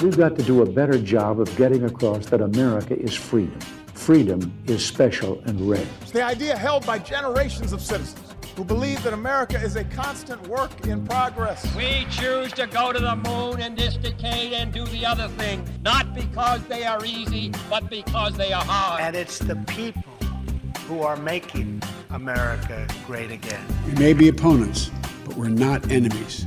We've got to do a better job of getting across that America is freedom. Freedom is special and rare. It's the idea held by generations of citizens who believe that America is a constant work in progress. We choose to go to the moon in this decade and do the other thing, not because they are easy, but because they are hard. And it's the people who are making America great again. We may be opponents, but we're not enemies.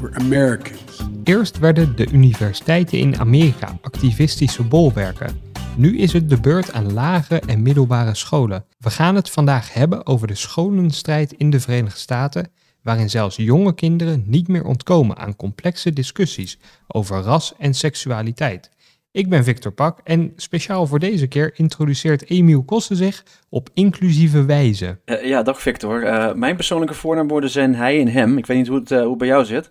We're Americans. Eerst werden de universiteiten in Amerika activistische bolwerken. Nu is het de beurt aan lagere en middelbare scholen. We gaan het vandaag hebben over de scholenstrijd in de Verenigde Staten, waarin zelfs jonge kinderen niet meer ontkomen aan complexe discussies over ras en seksualiteit. Ik ben Victor Pak en speciaal voor deze keer introduceert Emiel Kossen zich op inclusieve wijze. Uh, ja, dag Victor. Uh, mijn persoonlijke voornaamwoorden zijn hij en hem. Ik weet niet hoe het, uh, hoe het bij jou zit.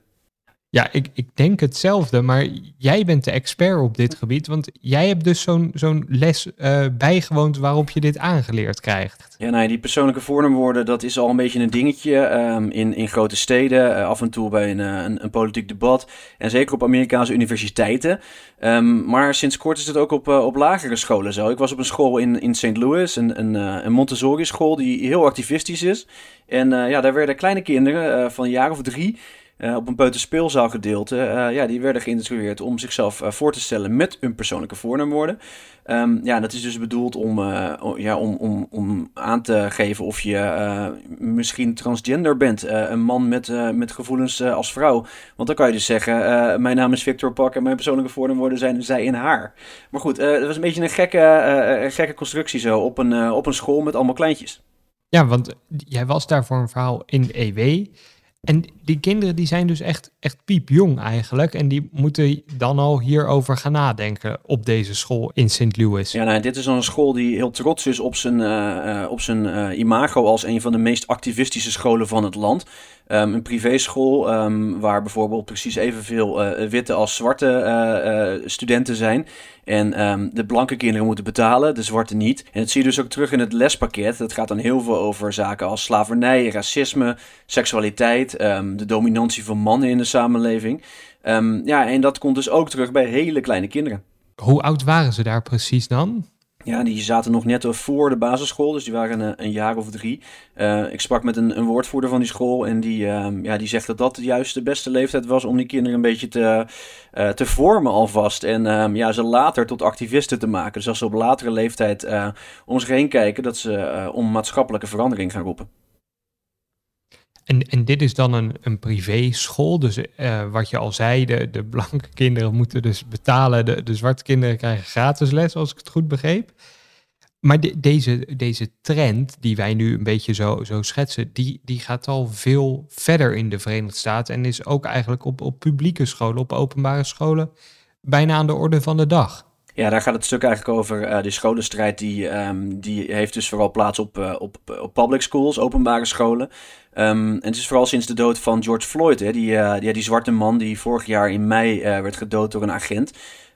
Ja, ik, ik denk hetzelfde, maar jij bent de expert op dit gebied, want jij hebt dus zo'n les uh, bijgewoond waarop je dit aangeleerd krijgt. Ja, nou, die persoonlijke voornaamwoorden, dat is al een beetje een dingetje um, in, in grote steden, uh, af en toe bij een, een, een, politiek debat en zeker op Amerikaanse universiteiten. Um, maar sinds kort is het ook op, op lagere scholen zo. Ik was op een school in, in St. Louis, een, een, een Montessori school die heel activistisch is. En ja, daar werden kleine kinderen van een jaar of drie uh, op een peuterspeelzaalgedeelte, uh, ja, die werden geïnstrueerd om zichzelf uh, voor te stellen met hun persoonlijke voornaamwoorden. Um, ja, dat is dus bedoeld om, ja, om, om, om aan te geven of je misschien transgender bent. een man met, met gevoelens als vrouw. Want dan kan je dus zeggen, mijn naam is Victor Pak en mijn persoonlijke voornaamwoorden zijn zij en haar. Maar goed, dat was een beetje een gekke, gekke constructie zo op een, op een school met allemaal kleintjes. Ja, want jij was daar voor een verhaal in EW. En die kinderen die zijn dus echt, echt piepjong eigenlijk. En die moeten dan al hierover gaan nadenken op deze school in St. Louis. Ja, nou, dit is een school die heel trots is op zijn, uh, op zijn uh, imago als een van de meest activistische scholen van het land. Um, een privéschool um, waar bijvoorbeeld precies evenveel uh, witte als zwarte studenten zijn. En um, de blanke kinderen moeten betalen, de zwarte niet. En dat zie je dus ook terug in het lespakket. Dat gaat dan heel veel over zaken als slavernij, racisme, seksualiteit, de dominantie van mannen in de samenleving. ja, en dat komt dus ook terug bij hele kleine kinderen. Hoe oud waren ze daar precies dan? Ja, die zaten nog net voor de basisschool, dus die waren een, een jaar of drie. Uh, ik sprak met een, een, woordvoerder van die school en die, uh, ja, die zegt dat dat juist de beste leeftijd was om die kinderen een beetje te, uh, te vormen alvast. En ehm, ja, ze later tot activisten te maken. Dus als ze op latere leeftijd eh, om zich heen kijken, dat ze om maatschappelijke verandering gaan roepen. En, en dit is dan een, een privéschool. Dus uh, wat je al zei, de, de blanke kinderen moeten dus betalen. De, de zwarte kinderen krijgen gratis les, als ik het goed begreep. Maar de, deze, deze trend die wij nu een beetje zo, zo schetsen, die, die gaat al veel verder in de Verenigde Staten. En is ook eigenlijk op, op publieke scholen, op openbare scholen, bijna aan de orde van de dag. Ja, daar gaat het stuk eigenlijk over. Uh, de scholenstrijd die, um, die heeft dus vooral plaats op, uh, op, op public schools, openbare scholen. En het is vooral sinds de dood van George Floyd, hè, die, die, die zwarte man die vorig jaar in mei werd gedood door een agent.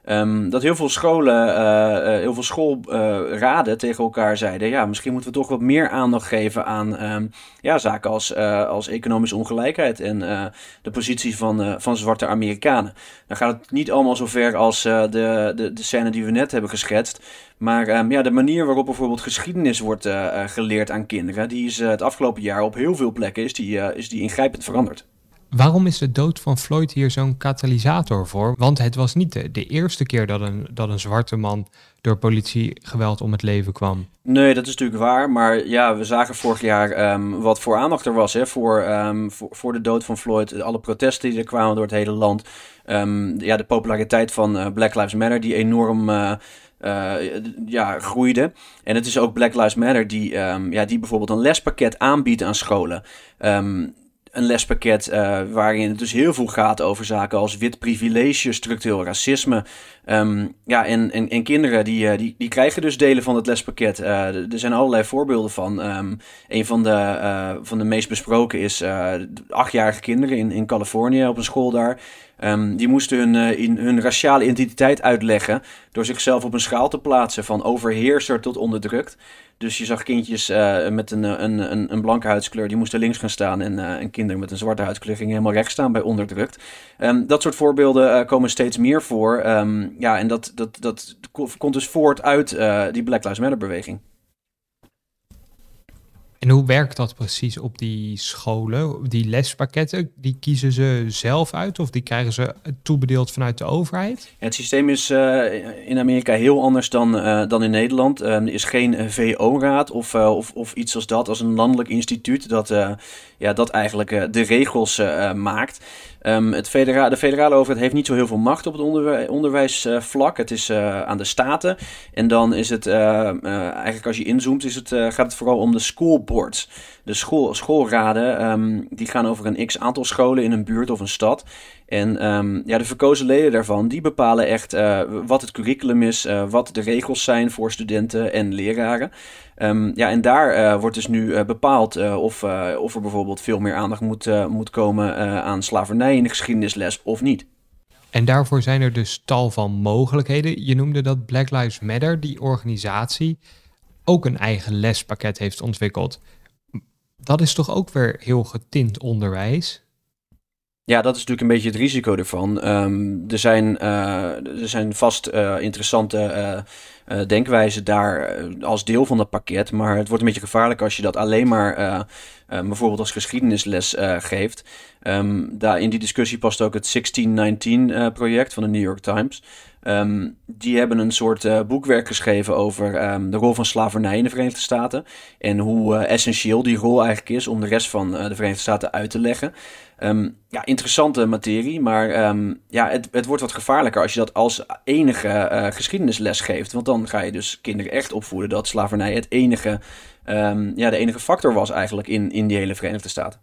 Um, dat heel veel scholen, uh, heel veel schoolraden tegen elkaar zeiden: ja, misschien moeten we toch wat meer aandacht geven aan um, ja, zaken als, uh, als economische ongelijkheid en de positie van, van zwarte Amerikanen. Dan gaat het niet allemaal zo ver als de, de, de scène die we net hebben geschetst. Maar um, ja, de manier waarop bijvoorbeeld geschiedenis wordt geleerd aan kinderen, die is het afgelopen jaar op heel veel plekken is die, is die ingrijpend veranderd. Waarom is de dood van Floyd hier zo'n katalysator voor? Want het was niet de, eerste keer dat een, dat een zwarte man door politiegeweld om het leven kwam. Nee, dat is natuurlijk waar. Maar ja, we zagen vorig jaar um, wat voor aandacht er was hè, voor, um, voor, voor, de dood van Floyd. Alle protesten die er kwamen door het hele land. Um, ja, de populariteit van uh, Black Lives Matter die enorm... Uh, uh, ja, groeide. En het is ook Black Lives Matter die, ja, die bijvoorbeeld een lespakket aanbiedt aan scholen. Um, een lespakket uh, waarin het dus heel veel gaat over zaken als wit privilege, structureel racisme. Um, ja, en, en, en kinderen die, uh, die, die krijgen dus delen van het lespakket. Uh, er zijn allerlei voorbeelden van. Um, een van de, van de meest besproken is achtjarige kinderen in, in Californië op een school daar. Um, die moesten hun, in, hun raciale identiteit uitleggen door zichzelf op een schaal te plaatsen van overheerser tot onderdrukt. Dus je zag kindjes met een, een, een, een, blanke huidskleur, die moesten links gaan staan. En, en kinderen met een zwarte huidskleur gingen helemaal rechts staan bij onderdrukt. Um, dat soort voorbeelden komen steeds meer voor. Ehm, ja, en dat, dat, dat komt dus voort uit die Black Lives Matter beweging. En hoe werkt dat precies op die scholen? Die lespakketten, die kiezen ze zelf uit of die krijgen ze toebedeeld vanuit de overheid? het systeem is uh, in Amerika heel anders dan, uh, dan in Nederland. Uh, er is geen VO-raad of, of, of iets als dat, als een landelijk instituut dat, ja, dat eigenlijk de regels maakt. Um, het de federale overheid heeft niet zo heel veel macht op het onderwij onderwijsvlak. het is aan de staten. En dan is het, eigenlijk als je inzoomt, is het, gaat het vooral om de school boards. De school, schoolraden, um, die gaan over een x aantal scholen in een buurt of een stad. En um, ja, de verkozen leden daarvan, die bepalen echt wat het curriculum is, wat de regels zijn voor studenten en leraren. Um, ja, en daar uh, wordt dus nu bepaald of, of er bijvoorbeeld veel meer aandacht moet, moet komen aan slavernij in de geschiedenisles of niet. En daarvoor zijn er dus tal van mogelijkheden. Je noemde dat Black Lives Matter, die organisatie, ook een eigen lespakket heeft ontwikkeld. Dat is toch ook weer heel getint onderwijs? Ja, dat is natuurlijk een beetje het risico ervan. Um, er, zijn, uh, er zijn vast uh, interessante uh, denkwijzen daar als deel van dat pakket. Maar het wordt een beetje gevaarlijk als je dat alleen maar bijvoorbeeld als geschiedenisles geeft. Um, daar in die discussie past ook het 1619-project van de New York Times. Um, die hebben een soort uh, boekwerk geschreven over um, de rol van slavernij in de Verenigde Staten. En hoe uh, essentieel die rol eigenlijk is om de rest van uh, de Verenigde Staten uit te leggen. Um, ja, interessante materie, maar ja, het, het wordt wat gevaarlijker als je dat als enige geschiedenisles geeft. Want dan ga je dus kinderen echt opvoeden dat slavernij het enige, ja, de enige factor was eigenlijk in, in die hele Verenigde Staten.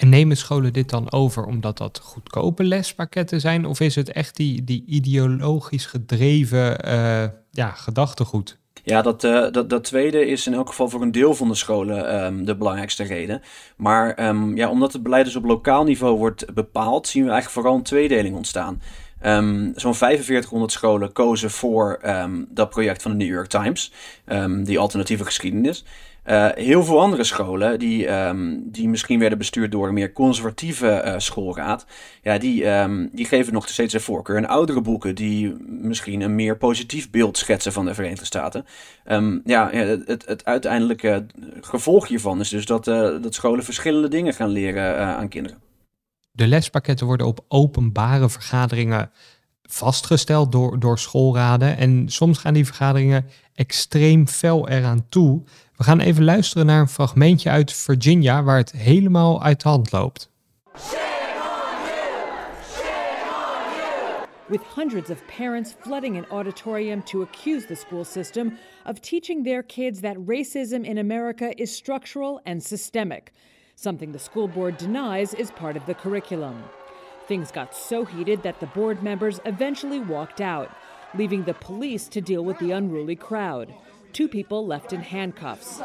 En nemen scholen dit dan over omdat dat goedkope lespakketten zijn? Of is het echt die, die ideologisch gedreven uh, ja, gedachtegoed? Ja, dat, uh, dat, dat tweede is in elk geval voor een deel van de scholen um, de belangrijkste reden. Maar um, ja, omdat het beleid dus op lokaal niveau wordt bepaald, zien we eigenlijk vooral een tweedeling ontstaan. Um, Zo'n 4500 scholen kozen voor dat project van de New York Times, die alternatieve geschiedenis. Uh, heel veel andere scholen, die, um, die misschien werden bestuurd door een meer conservatieve uh, schoolraad, ja, die, um, die geven nog steeds een voorkeur aan oudere boeken die misschien een meer positief beeld schetsen van de Verenigde Staten. Um, ja, het, het uiteindelijke gevolg hiervan is dus dat, uh, dat scholen verschillende dingen gaan leren aan kinderen. De lespakketten worden op openbare vergaderingen vastgesteld door, door schoolraden en soms gaan die vergaderingen extreem fel eraan toe. We gaan even luisteren naar een fragmentje uit Virginia waar het helemaal uit de hand loopt. With hundreds of parents flooding an auditorium to accuse the school system of teaching their kids that racism in America is structural and systemic, something the school board denies is part of the curriculum. Things got so heated that the board members eventually walked out, leaving the police to deal with the unruly crowd. Two people left in handcuffs.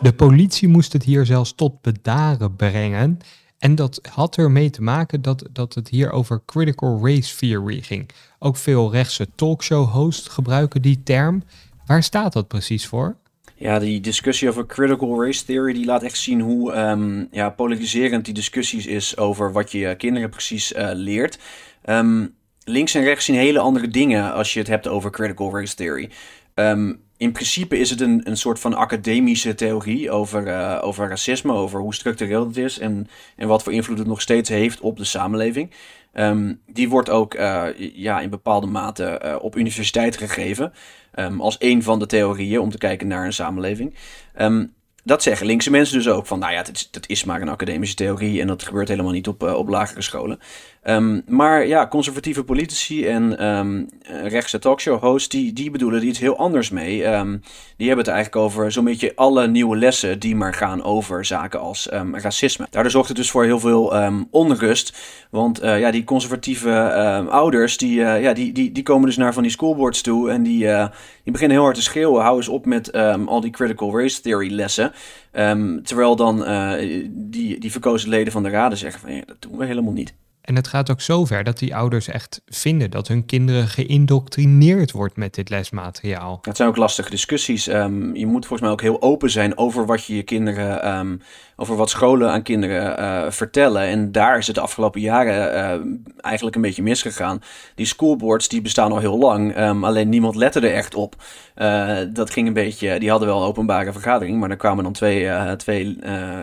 De politie moest het hier zelfs tot bedaren brengen. En dat had ermee te maken dat, dat het hier over critical race theory ging. Ook veel rechtse talkshow-hosts gebruiken die term. Waar staat dat precies voor? Ja, die discussie over critical race theory, die laat echt zien hoe um, ja, polariserend die discussies is over wat je kinderen precies uh, leert. Um, links en rechts zien hele andere dingen als je het hebt over critical race theory. Um, in principe is het een, een soort van academische theorie over, uh, over racisme, over hoe structureel het is en, en wat voor invloed het nog steeds heeft op de samenleving. Die wordt ook uh, ja, in bepaalde mate op universiteit gegeven um, als een van de theorieën om te kijken naar een samenleving. Um, dat zeggen linkse mensen dus ook van, nou ja, dat is, dat is maar een academische theorie en dat gebeurt helemaal niet op, uh, op lagere scholen. Um, maar ja, conservatieve politici en um, rechtse talkshow-hosts, die, die bedoelen er iets heel anders mee. Um, die hebben het eigenlijk over zo'n beetje alle nieuwe lessen die maar gaan over zaken als racisme. Daardoor zorgt het dus voor heel veel onrust. Want uh, ja, die conservatieve ouders, die, ja, die, die, die komen dus naar van die schoolboards toe en die, die beginnen heel hard te schreeuwen. Hou eens op met al die critical race theory lessen. Terwijl dan die, die verkozen leden van de raden zeggen van, ja, dat doen we helemaal niet. En het gaat ook zover dat die ouders echt vinden dat hun kinderen geïndoctrineerd wordt met dit lesmateriaal. Het zijn ook lastige discussies. Ehm, je moet volgens mij ook heel open zijn over wat je je kinderen, ehm, over wat scholen aan kinderen uh, vertellen. En daar is het de afgelopen jaren uh, eigenlijk een beetje misgegaan. Die schoolboards die bestaan al heel lang, um, alleen niemand lette er echt op. Uh, dat ging een beetje, die hadden wel een openbare vergadering, maar daar kwamen dan twee, twee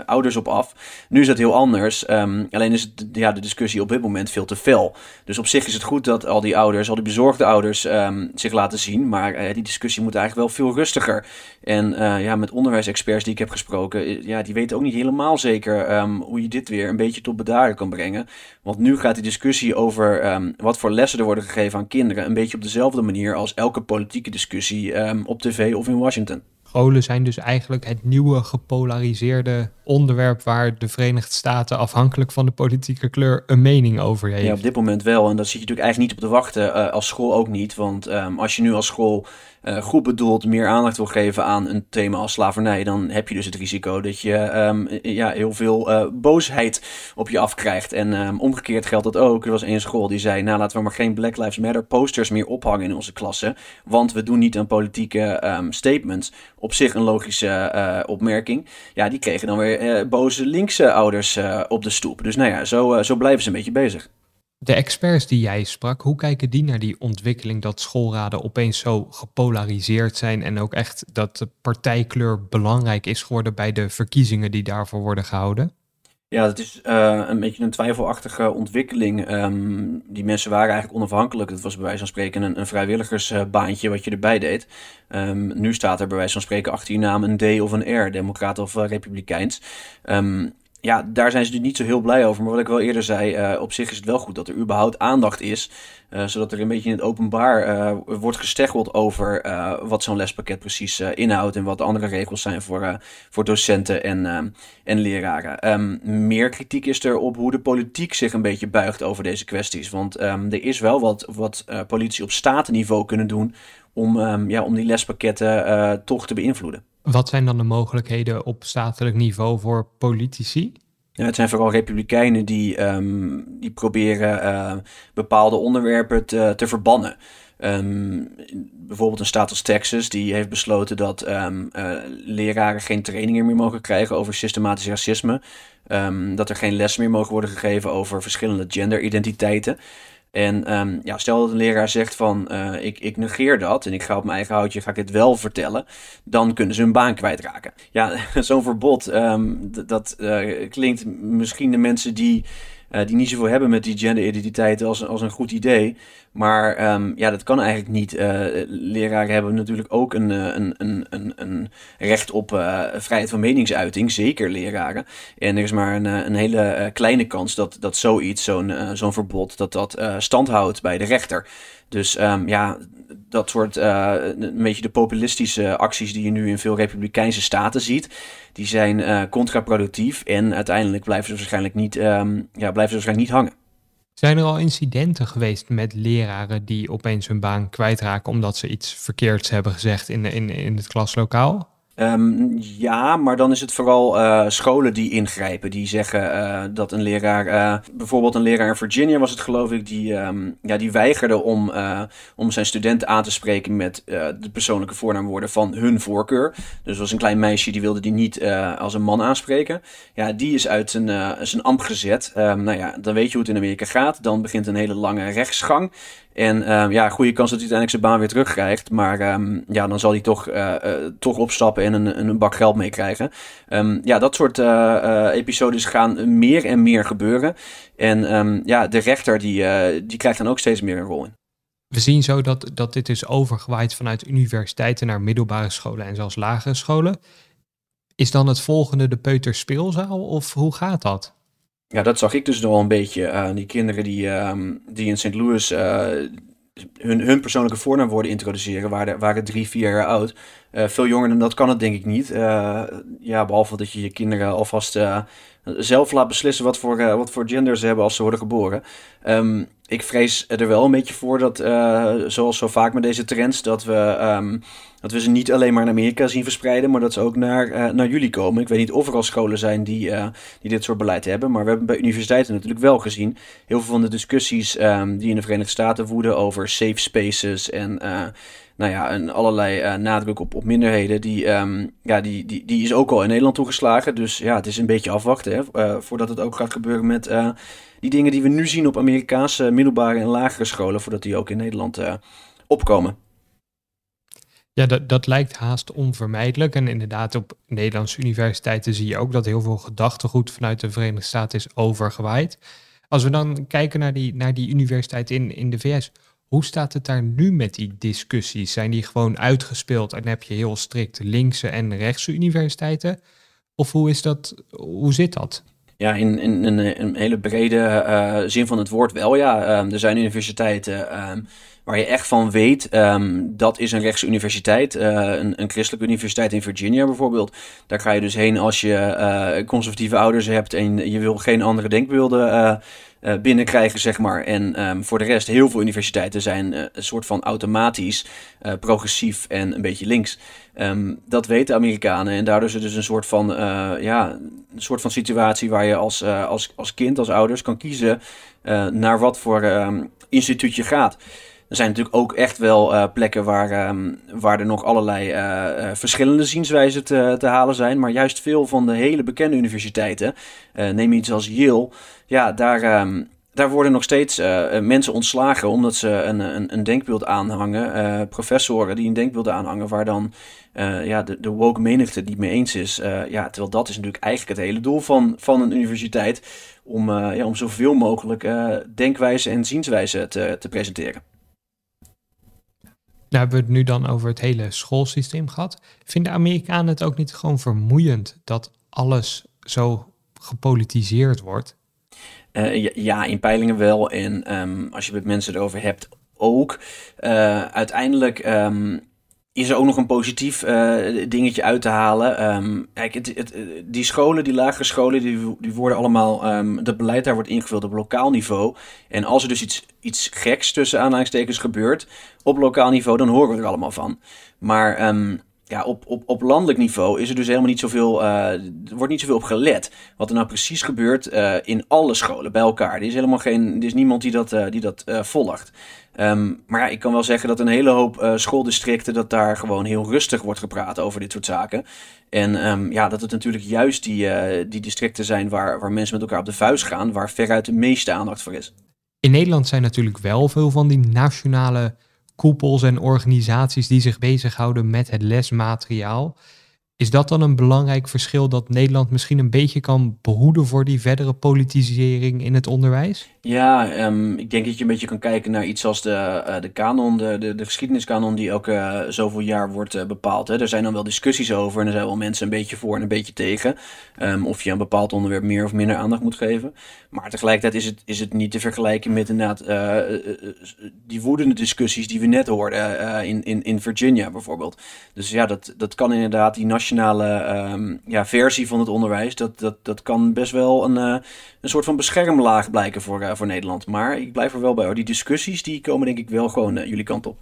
ouders op af. Nu is dat heel anders. alleen is het, ja, de discussie op dit moment veel te fel. Dus op zich is het goed dat al die ouders, al die bezorgde ouders ehm, zich laten zien. Maar die discussie moet eigenlijk wel veel rustiger. En ja, met onderwijsexperts die ik heb gesproken, eh, ja, die weten ook niet helemaal zeker um, hoe je dit weer een beetje tot bedaren kan brengen. Want nu gaat die discussie over um, wat voor lessen er worden gegeven aan kinderen een beetje op dezelfde manier als elke politieke discussie op tv of in Washington. Scholen zijn dus eigenlijk het nieuwe gepolariseerde onderwerp waar de Verenigde Staten afhankelijk van de politieke kleur een mening over heeft. Ja, op dit moment wel. En dat zit je natuurlijk eigenlijk niet op te wachten, uh, als school ook niet. Want um, als je nu als school uh, goed bedoeld meer aandacht wil geven aan een thema als slavernij, dan heb je dus het risico dat je um, ja, heel veel uh, boosheid op je afkrijgt. En um, omgekeerd geldt dat ook. Er was één school die zei, nou laten we maar geen Black Lives Matter posters meer ophangen in onze klassen, want we doen niet aan politieke statements. Op zich een logische opmerking. Ja, die kregen dan weer boze linkse ouders op de stoep. Dus nou ja, zo, zo blijven ze een beetje bezig. De experts die jij sprak, hoe kijken die naar die ontwikkeling dat schoolraden opeens zo gepolariseerd zijn en ook echt dat de partijkleur belangrijk is geworden bij de verkiezingen die daarvoor worden gehouden? Ja, het is uh, een beetje een twijfelachtige ontwikkeling. Um, die mensen waren eigenlijk onafhankelijk. Het was bij wijze van spreken een, een vrijwilligersbaantje wat je erbij deed. Um, nu staat er bij wijze van spreken achter je naam een D of een R, democraat of uh, republikeins. Um, ja, daar zijn ze nu niet zo heel blij over. Maar wat ik wel eerder zei, uh, op zich is het wel goed dat er überhaupt aandacht is. Uh, zodat er een beetje in het openbaar uh, wordt gesteggeld over wat zo'n lespakket precies inhoudt. En wat de andere regels zijn voor, voor docenten en, en leraren. Um, meer kritiek is er op hoe de politiek zich een beetje buigt over deze kwesties. Want um, er is wel wat, wat politie op statenniveau kunnen doen om, um, ja, om die lespakketten toch te beïnvloeden. Wat zijn dan de mogelijkheden op statelijk niveau voor politici? Ja, het zijn vooral republikeinen die, um, die proberen uh, bepaalde onderwerpen te, te verbannen. Um, bijvoorbeeld een staat als Texas, die heeft besloten dat um, uh, leraren geen trainingen meer mogen krijgen over systematisch racisme. dat er geen les meer mogen worden gegeven over verschillende genderidentiteiten. En um, ja, stel dat een leraar zegt van uh, ik, ik negeer dat en ik ga op mijn eigen houtje ga ik het wel vertellen, dan kunnen ze hun baan kwijtraken. Ja, zo'n verbod, um, dat uh, klinkt misschien de mensen die uh, die niet zoveel hebben met die genderidentiteit als, als een goed idee. Maar um, ja, dat kan eigenlijk niet. Uh, leraren hebben natuurlijk ook een, eh, een, een, een, een recht op vrijheid van meningsuiting. Zeker leraren. En er is maar een, een hele kleine kans dat, dat zoiets, zo'n zo'n verbod, dat dat stand houdt bij de rechter. Dus um, ja, dat soort uh, een beetje de populistische acties die je nu in veel republikeinse staten ziet, die zijn uh, contraproductief en uiteindelijk blijven ze waarschijnlijk niet, um, ja, blijven ze waarschijnlijk niet hangen. Zijn er al incidenten geweest met leraren die opeens hun baan kwijtraken omdat ze iets verkeerds hebben gezegd in, in, in het klaslokaal? Um, ja, maar dan is het vooral uh, scholen die ingrijpen. Die zeggen uh, dat een leraar, uh, bijvoorbeeld een leraar in Virginia was het geloof ik, die, um, ja, die weigerde om, om zijn studenten aan te spreken met de persoonlijke voornaamwoorden van hun voorkeur. Dus was een klein meisje die wilde die niet als een man aanspreken. Ja, die is uit zijn, zijn ambt gezet. Um, nou ja, dan weet je hoe het in Amerika gaat. Dan begint een hele lange rechtsgang. En um, ja, goede kans dat hij uiteindelijk zijn baan weer terugkrijgt. Maar um, ja, dan zal hij toch, uh, uh, toch opstappen en een, een bak geld meekrijgen. Um, ja, dat soort uh, episodes gaan meer en meer gebeuren. En ja, de rechter die, die krijgt dan ook steeds meer een rol in. We zien zo dat, dat dit is overgewaaid vanuit universiteiten naar middelbare scholen en zelfs lagere scholen. Is dan het volgende de peuterspeelzaal of hoe gaat dat? Ja, dat zag ik dus nog wel een beetje. aan die kinderen die, uh, die in St. Louis uh, hun, hun persoonlijke voornaamwoorden introduceren, waren, waren drie, vier jaar oud. Uh, veel jonger dan dat kan het denk ik niet. Uh, ja, behalve dat je je kinderen alvast zelf laat beslissen wat voor, wat voor gender ze hebben als ze worden geboren. Um, ik vrees er wel een beetje voor dat, uh, zoals zo vaak met deze trends, dat we, um, dat we ze niet alleen maar in Amerika zien verspreiden, maar dat ze ook naar, uh, naar jullie komen. Ik weet niet of er al scholen zijn die, uh, die dit soort beleid hebben, maar we hebben bij universiteiten natuurlijk wel gezien. Heel veel van de discussies um, die in de Verenigde Staten woeden over safe spaces en nou ja, en allerlei nadruk op, op minderheden, die, um, ja, die, die, die is ook al in Nederland toegeslagen. Dus ja, het is een beetje afwachten hè, voordat het ook gaat gebeuren met die dingen die we nu zien op Amerikaanse middelbare en lagere scholen, voordat die ook in Nederland opkomen. Ja, dat, dat lijkt haast onvermijdelijk. En inderdaad, op Nederlandse universiteiten zie je ook dat heel veel gedachtegoed vanuit de Verenigde Staten is overgewaaid. Als we dan kijken naar die, naar die universiteit in, in de VS, hoe staat het daar nu met die discussies? Zijn die gewoon uitgespeeld en heb je heel strikt linkse en rechtse universiteiten? Of hoe, is dat, hoe zit dat? Ja, in, in, een hele brede uh, zin van het woord wel, ja. Um, er zijn universiteiten um, waar je echt van weet, um, dat is een rechtse universiteit. Uh, een, een christelijke universiteit in Virginia bijvoorbeeld. Daar ga je dus heen als je uh, conservatieve ouders hebt en je wil geen andere denkbeelden uh, binnenkrijgen, zeg maar. En um, voor de rest, heel veel universiteiten zijn uh, een soort van automatisch uh, progressief en een beetje links. Um, dat weten Amerikanen. En daardoor is het dus een soort van, ja, een soort van situatie waar je als, als, als kind, als ouders kan kiezen naar wat voor um, instituut je gaat. Er zijn natuurlijk ook echt wel uh, plekken waar, um, waar er nog allerlei uh, uh, verschillende zienswijzen te, te, halen zijn. Maar juist veel van de hele bekende universiteiten, neem iets als Yale, ja, daar, um, daar worden nog steeds mensen ontslagen omdat ze een, een, een denkbeeld aanhangen. professoren die een denkbeeld aanhangen waar dan ja, de, de woke menigte niet mee eens is. ja, terwijl dat is natuurlijk eigenlijk het hele doel van, van een universiteit. Om, ja, om zoveel mogelijk denkwijzen en zienswijzen te, te presenteren. Daar hebben we het nu dan over het hele schoolsysteem gehad. Vinden Amerikanen het ook niet gewoon vermoeiend dat alles zo gepolitiseerd wordt? Uh, ja, in peilingen wel. En um, als je met mensen erover hebt, ook. Uh, uiteindelijk um, is er ook nog een positief uh, dingetje uit te halen. Um, kijk, het, die scholen, die lagere scholen, die, die worden allemaal. Um, het beleid daar wordt ingevuld op lokaal niveau. En als er dus iets, iets geks tussen aanhalingstekens gebeurt op lokaal niveau, dan horen we er allemaal van. Maar um, ja, op, op, op landelijk niveau is er dus helemaal niet zoveel, uh, wordt niet zoveel op gelet. Wat er nou precies gebeurt uh, in alle scholen bij elkaar. Er is helemaal geen, er is niemand die dat, die dat volgt. Um, maar ja, ik kan wel zeggen dat een hele hoop schooldistricten, dat daar gewoon heel rustig wordt gepraat over dit soort zaken. En um, ja, dat het natuurlijk juist die, die districten zijn waar, waar mensen met elkaar op de vuist gaan, waar veruit de meeste aandacht voor is. In Nederland zijn natuurlijk wel veel van die nationale koepels en organisaties die zich bezighouden met het lesmateriaal. Is dat dan een belangrijk verschil dat Nederland misschien een beetje kan behoeden voor die verdere politisering in het onderwijs? Ja, um, ik denk dat je een beetje kan kijken naar iets als de, uh, de kanon, de, de, de geschiedeniskanon die elke uh, zoveel jaar wordt uh, bepaald. Hè. Er zijn dan wel discussies over en er zijn wel mensen een beetje voor en een beetje tegen. Um, of je een bepaald onderwerp meer of minder aandacht moet geven. Maar tegelijkertijd is het, is het niet te vergelijken met inderdaad die woedende discussies die we net hoorden in, in, in Virginia bijvoorbeeld. Dus ja, dat, dat kan inderdaad die nationale um, ja, versie van het onderwijs, dat, dat, dat kan best wel een, een soort van beschermlaag blijken voor voor Nederland. Maar ik blijf er wel bij. Die discussies die komen denk ik wel gewoon uh, jullie kant op.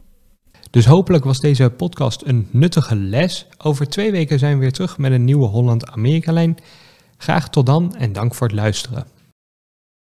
Dus hopelijk was deze podcast een nuttige les. Over twee weken zijn we weer terug met een nieuwe Holland-Amerika-lijn. Graag tot dan en dank voor het luisteren.